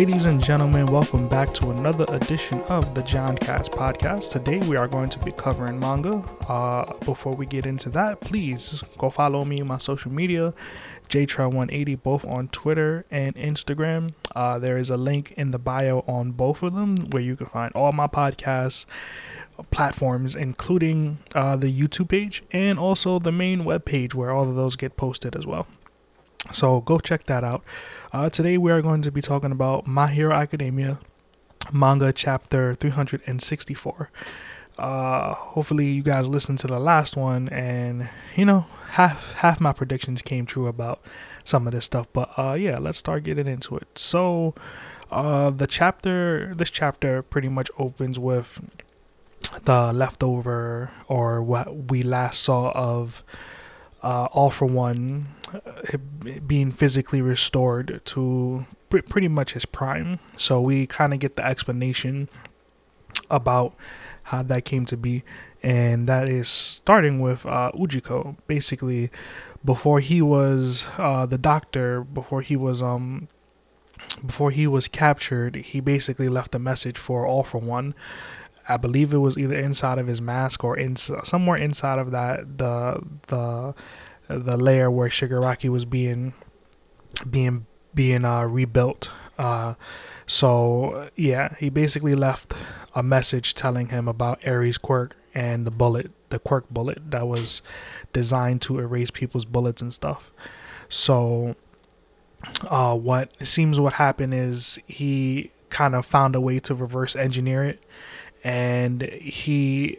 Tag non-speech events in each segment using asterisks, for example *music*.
Ladies and gentlemen, welcome back to another edition of the John Cast podcast. Today we are going to be covering manga. Uh, before we get into that, please go follow me on my social media, JTrail180, both on Twitter and Instagram. Uh, there is a link in the bio on both of them where you can find all my podcasts platforms, including uh, the YouTube page and also the main web page where all of those get posted as well. So go check that out. Uh, today we are going to be talking about My Hero Academia manga chapter 364. Uh, hopefully you guys listened to the last one and you know half half my predictions came true about some of this stuff. But uh, yeah, let's start getting into it. So uh, the chapter this chapter pretty much opens with the leftover or what we last saw of uh, All for One uh, being physically restored to pr- pretty much his prime. So we kind of get the explanation about how that came to be, and that is starting with uh, Ujiko. Basically, before he was uh, the doctor, before he was um before he was captured, he basically left a message for All for One I believe it was either inside of his mask or in somewhere inside of that the the the layer where Shigaraki was being being being uh, rebuilt. Uh, so yeah, he basically left a message telling him about Eri's quirk and the bullet, the quirk bullet that was designed to erase people's bullets and stuff. So uh, what seems what happened is he kind of found a way to reverse engineer it and he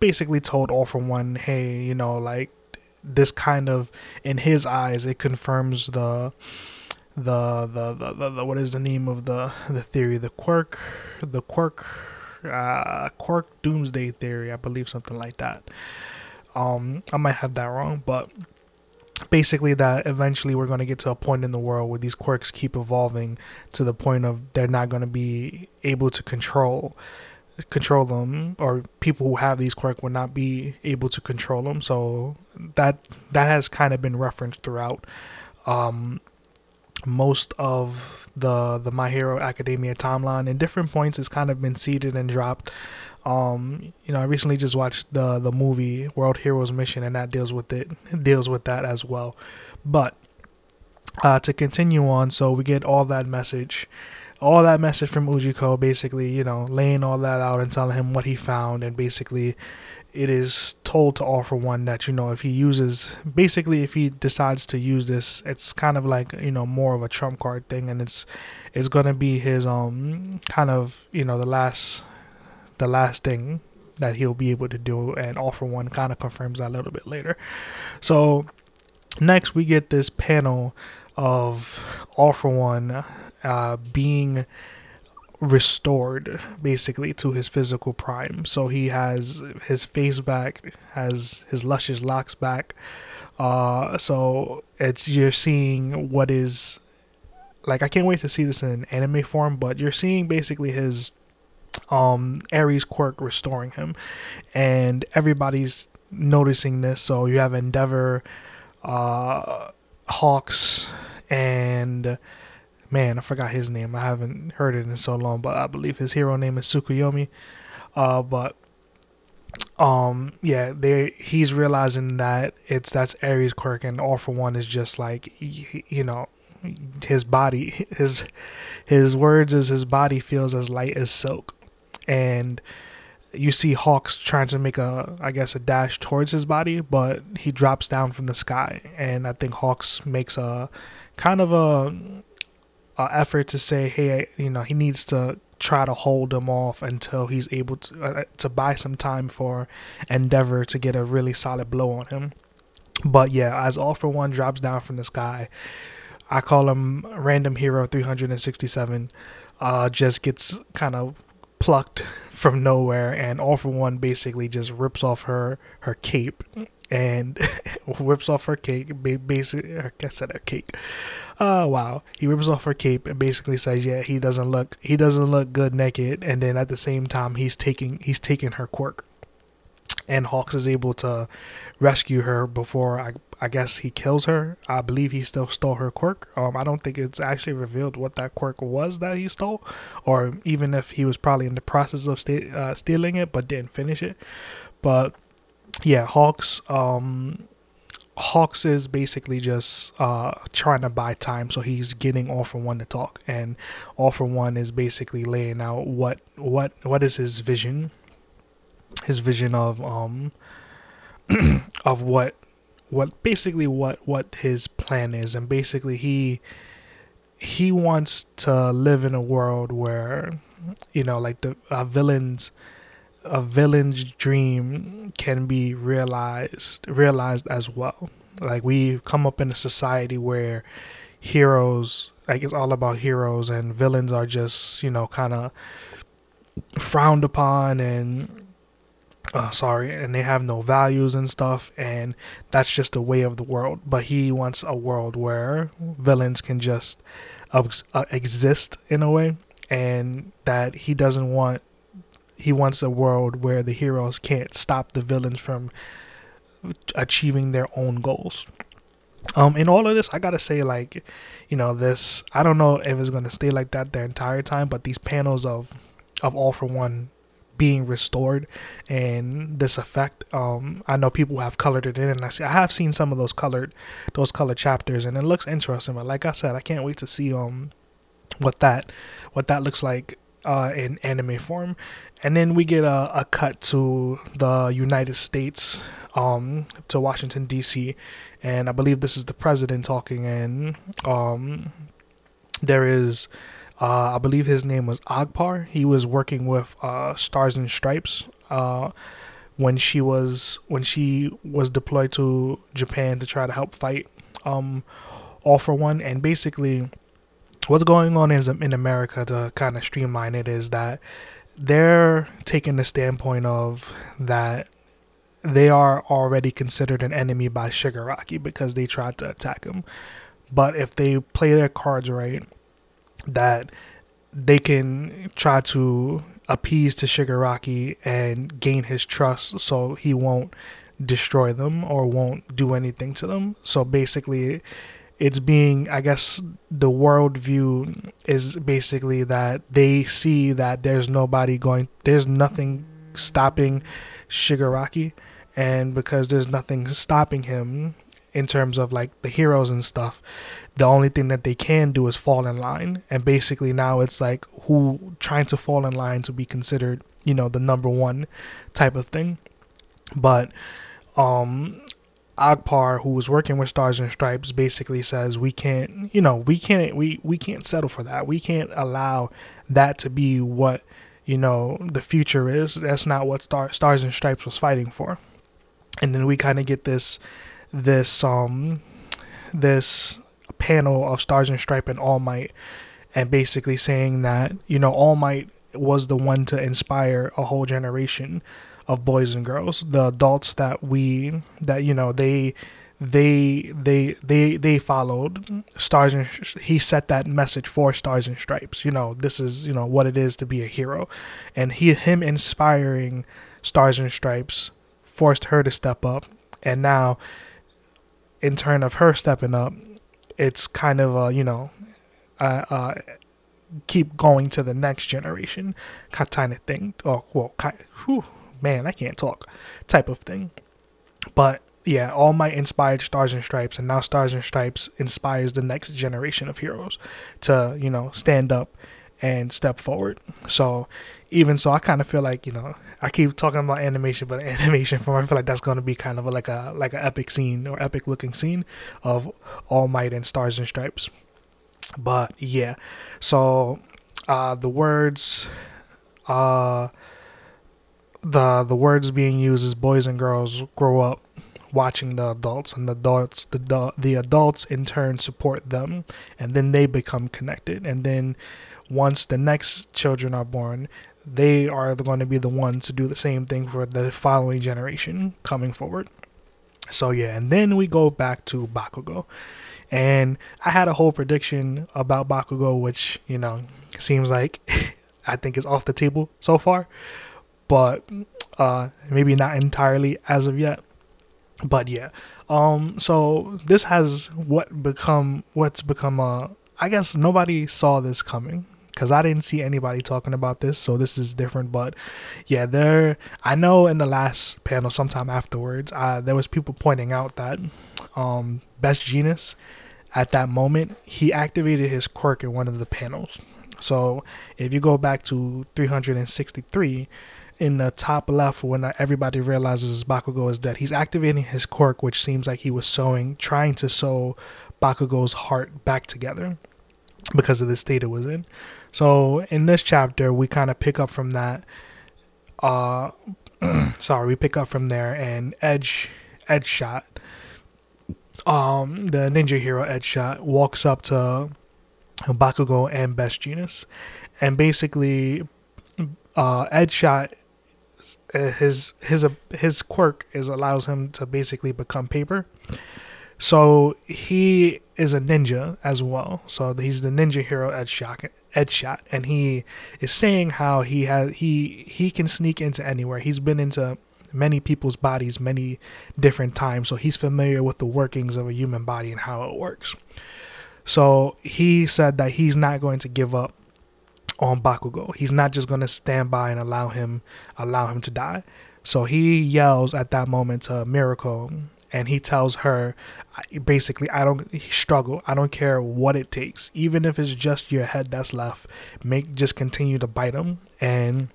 basically told All for One, "Hey, you know, like this kind of in his eyes, it confirms the." The, the the, the, the what is the name of the the theory the quirk the quirk uh quirk doomsday theory i believe something like that um i might have that wrong but basically that eventually we're going to get to a point in the world where these quirks keep evolving to the point of they're not going to be able to control control them or people who have these quirks would not be able to control them. So that that has kind of been referenced throughout. Um, most of the the my hero academia timeline in different points it's kind of been seeded and dropped. Um, you know i recently just watched the the movie world heroes mission and that deals with it deals with that as well. But uh, to continue on so we get all that message all that message from Ujiko, basically, you know, laying all that out and telling him what he found, and basically, it is told to for One that you know if he uses, basically, if he decides to use this, it's kind of like you know more of a trump card thing, and it's it's gonna be his um kind of you know the last the last thing that he'll be able to do, and for One kind of confirms that a little bit later. So next we get this panel of All for One uh, being restored basically to his physical prime. So he has his face back, has his luscious locks back. Uh, so it's you're seeing what is like I can't wait to see this in anime form, but you're seeing basically his um Eri's quirk restoring him and everybody's noticing this. So you have Endeavor, uh Hawks and man, I forgot his name. I haven't heard it in so long, but I believe his hero name is Tsukuyomi. Uh, but um, yeah, they he's realizing that it's that's Eri's quirk, and all for one is just like you know his body his his words is his body feels as light as silk and you see hawks trying to make a i guess a dash towards his body but he drops down from the sky and i think hawks makes a kind of a uh, effort to say, hey, you know, he needs to try to hold him off until he's able to uh, to buy some time for Endeavor to get a really solid blow on him. But yeah, as All for One drops down from the sky, I call him Random Hero 367. Uh, just gets kind of plucked from nowhere, and All for One basically just rips off her her cape and *laughs* whips off her cape. Basically, I said her cake. Oh wow! He rips off her cape and basically says, "Yeah, he doesn't look he doesn't look good naked." And then at the same time, he's taking he's taking her quirk, and Hawks is able to rescue her before I I guess he kills her. I believe he still stole her quirk. Um, I don't think it's actually revealed what that quirk was that he stole, or even if he was probably in the process of st- uh, stealing it but didn't finish it. But yeah, Hawks. Um, Hawks is basically just uh, trying to buy time, so he's getting All for One to talk, and All for One is basically laying out what what what is his vision, his vision of um *clears throat* of what what basically what what his plan is, and basically he he wants to live in a world where you know like the uh, villains a villain's dream can be realized realized as well. Like we come up in a society where heroes like it's all about heroes and villains are just, you know, kind of frowned upon and uh, sorry, and they have no values and stuff, and that's just the way of the world. But he wants a world where villains can just uh, exist in a way, and that he doesn't want he wants a world where the heroes can't stop the villains from achieving their own goals. Um, in all of this, I gotta say, like, you know, this I don't know if it's gonna stay like that the entire time, but these panels of of all for one being restored and this effect um i know people have colored it in and i see i have seen some of those colored those colored chapters and it looks interesting but like i said i can't wait to see um what that what that looks like uh, in anime form, and then we get a, a cut to the United States, um, to Washington D.C., and I believe this is the president talking, and um, there is. Uh, I believe his name was Agpar. He was working with uh, Stars and Stripes uh, when she was when she was deployed to Japan to try to help fight um, All for One, and basically what's going on is in America to kind of streamline it is that they're taking the standpoint of that they are already considered an enemy by Shigaraki because they tried to attack him. But if they play their cards right, that they can try to appease to Shigaraki and gain his trust so he won't destroy them or won't do anything to them. So basically it's being i guess the worldview is basically that they see that there's nobody going there's nothing stopping shigaraki and because there's nothing stopping him in terms of like the heroes and stuff the only thing that they can do is fall in line and basically now it's like who trying to fall in line to be considered you know the number one type of thing but um Agpar, who was working with Stars and Stripes, basically says we can't, you know, we can't, we we can't settle for that. We can't allow that to be what you know the future is. That's not what Star, Stars and Stripes was fighting for. And then we kind of get this, this um, this panel of Stars and Stripe and All Might, and basically saying that you know All Might was the one to inspire a whole generation of boys and girls. The adults that we that you know they they they they they followed stars and he set that message for stars and stripes. You know this is you know what it is to be a hero. And he him inspiring stars and stripes forced her to step up. And now in turn of her stepping up it's kind of a you know uh, uh keep going to the next generation kind of thing oh well kind, whew, man, I can't talk type of thing. But yeah, All Might inspired Stars and Stripes, and now Stars and Stripes inspires the next generation of heroes to, you know, stand up and step forward. So even so, I kind of feel like you know I keep talking about animation, but *laughs* animation form, I feel like that's going to be kind of like a like an epic scene or epic looking scene of All Might and Stars and Stripes. But yeah, so uh, the words, uh, the the words being used is boys and girls grow up watching the adults and the adults the the adults in turn support them and then they become connected and then once the next children are born they are going to be the ones to do the same thing for the following generation coming forward so yeah and then we go back to bakugo and i had a whole prediction about bakugo which you know seems like *laughs* i think is off the table so far but uh, maybe not entirely as of yet. but yeah, um, so this has what become what's become a. I guess nobody saw this coming because I didn't see anybody talking about this, so this is different. But yeah, there. I know in the last panel, sometime afterwards, uh, there was people pointing out that um, Best Jeanist at that moment he activated his quirk in one of the panels. So if you go back to 363 in the top left when everybody realizes Bakugo is dead. He's activating his quirk, which seems like he was sewing, trying to sew Bakugo's heart back together because of the state it was in. So in this chapter, we kind of pick up from that. Uh, *clears throat* sorry, we pick up from there, and Edge, Edge shot. Um, the ninja hero Edge shot walks up to Bakugo and Best Jeanist, and basically, uh, Edge shot his his his quirk is allows him to basically become paper. So he is a ninja as well. So he's the ninja hero Ed Shot, Ed Shot, and he is saying how he has he he can sneak into anywhere. He's been into many people's bodies many different times, so he's familiar with the workings of a human body and how it works. So he said that he's not going to give up on Bakugo. He's not just gonna stand by and allow him allow him to die. So he yells at that moment to Mirako and he tells her basically I don't struggle. I don't care what it takes. Even if it's just your head that's left, make just continue to bite him and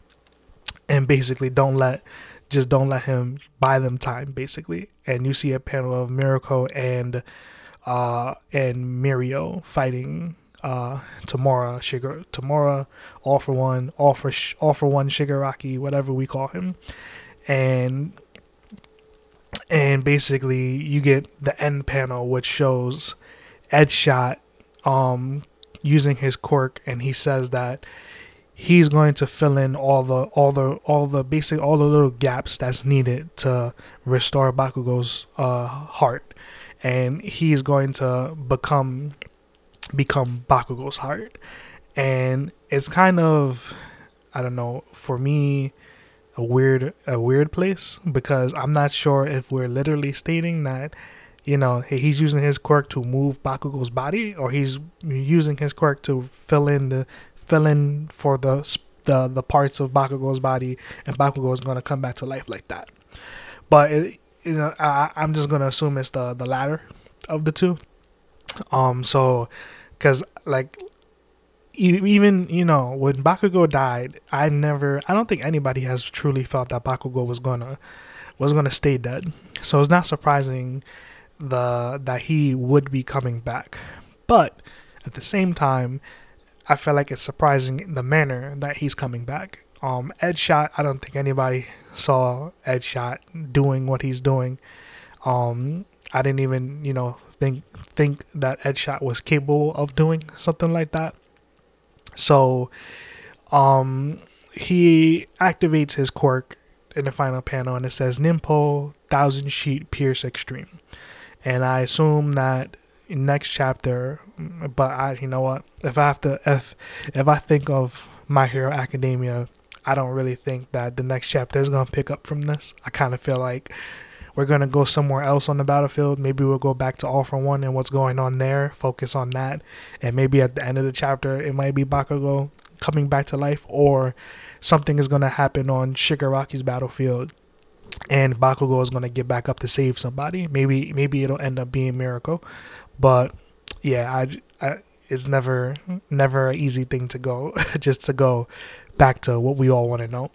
and basically don't let just don't let him buy them time basically. And you see a panel of Mirako and uh and Mirio fighting uh, Tomura, Shigar, Tomura, all for one, all for sh- all for one Shigaraki, whatever we call him, and and basically you get the end panel which shows Ed Shot um using his quirk, and he says that he's going to fill in all the all the all the basic all the little gaps that's needed to restore Bakugo's uh, heart, and he's going to become become Bakugo's heart. And it's kind of I don't know, for me a weird a weird place because I'm not sure if we're literally stating that you know he's using his quirk to move Bakugo's body or he's using his quirk to fill in the fill in for the the the parts of Bakugo's body and Bakugo is going to come back to life like that. But it, you know I, I'm just going to assume it's the the latter of the two. Um so because like even you know when Bakugo died, I never I don't think anybody has truly felt that Bakugo was gonna was gonna stay dead. So it's not surprising the that he would be coming back. But at the same time, I feel like it's surprising the manner that he's coming back. Um, Ed Shot, I don't think anybody saw Ed Shot doing what he's doing. Um, I didn't even, you know, think think that Ed Shot was capable of doing something like that. So, um, he activates his quirk in the final panel, and it says Ninpo Thousand Sheet Pierce Extreme, and I assume that next chapter. But I, you know what? If I have to, if if I think of My Hero Academia, I don't really think that the next chapter is gonna pick up from this. I kind of feel like we're going to go somewhere else on the battlefield. Maybe we'll go back to All for One and what's going on there, focus on that. And maybe at the end of the chapter, it might be Bakugo coming back to life, or something is going to happen on Shigaraki's battlefield. And Bakugo is going to get back up to save somebody. Maybe maybe it'll end up being Miracle, But yeah, I, I it's never never an easy thing to go *laughs* just to go back to what we all want to know.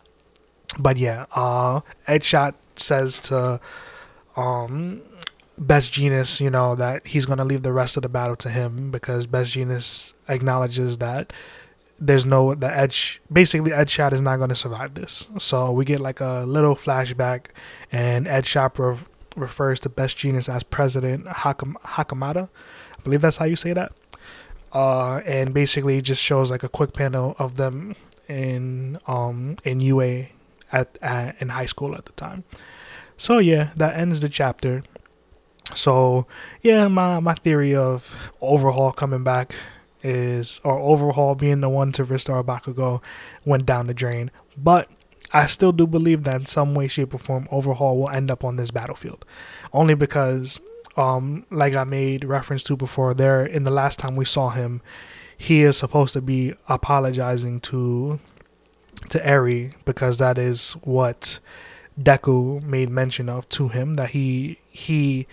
But yeah, uh Ed Shot says to um, Best Jeanist, you know, that he's going to leave the rest of the battle to him because Best Jeanist acknowledges that there's no, the Edge, basically, Ed Shot is not going to survive this. So we get like a little flashback, and Ed Shot re- refers to Best Jeanist as President Hakam- Hakamata. I believe that's how you say that. Uh, and basically just shows like a quick panel of them in um in UA at, at in high school at the time. So yeah, that ends the chapter. So yeah, my my theory of overhaul coming back is or overhaul being the one to restore Bakugo went down the drain. But I still do believe that in some way, shape, or form, Overhaul will end up on this battlefield, only because, um, like I made reference to before, there in the last time we saw him, he is supposed to be apologizing to to Eri because that is what Deku made mention of to him that he he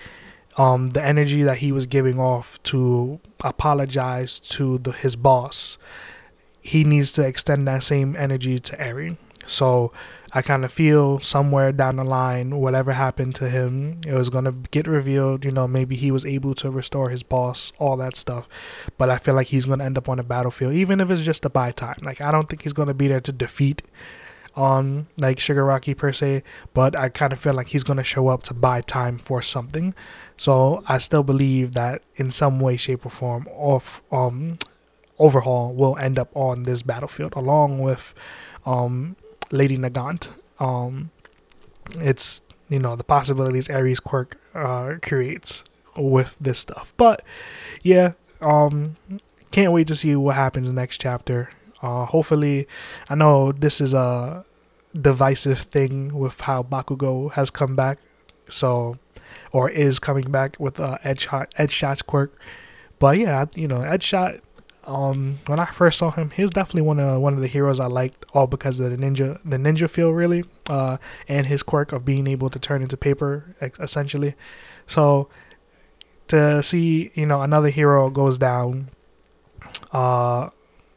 um the energy that he was giving off to apologize to the, his boss he needs to extend that same energy to Eri. So I kind of feel somewhere down the line, whatever happened to him, it was going to get revealed. You know, maybe he was able to restore his boss, all that stuff. But I feel like he's going to end up on the battlefield, even if it's just to buy time. Like, I don't think he's going to be there to defeat um like Shigaraki per se, but I kind of feel like he's gonna show up to buy time for something. So I still believe that in some way, shape, or form, of um overhaul will end up on this battlefield along with um, Lady Nagant. Um, it's you know the possibilities Eri's quirk uh, creates with this stuff, but yeah, um, can't wait to see what happens next chapter. Uh, hopefully, I know this is a divisive thing with how Bakugo has come back, so or is coming back with uh, Edge Shot Edge Shot's quirk. But yeah, you know, Edge Shot um, when I first saw him, he was definitely one of one of the heroes I liked, all because of the ninja, the ninja feel really, uh, and his quirk of being able to turn into paper, essentially. So to see, you know, another hero goes down, uh,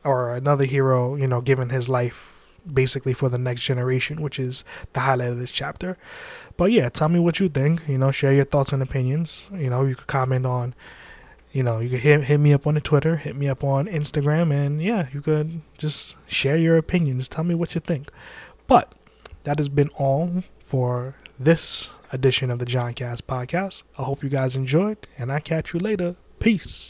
or another hero, you know, given his life basically for the next generation, which is the highlight of this chapter. But yeah, tell me what you think. You know, share your thoughts and opinions. You know, you could comment on you know, you can hit, hit me up on the Twitter, hit me up on Instagram, and yeah, you could just share your opinions. Tell me what you think. But that has been all for this edition of the John Cast podcast. I hope you guys enjoyed, and I catch you later. Peace.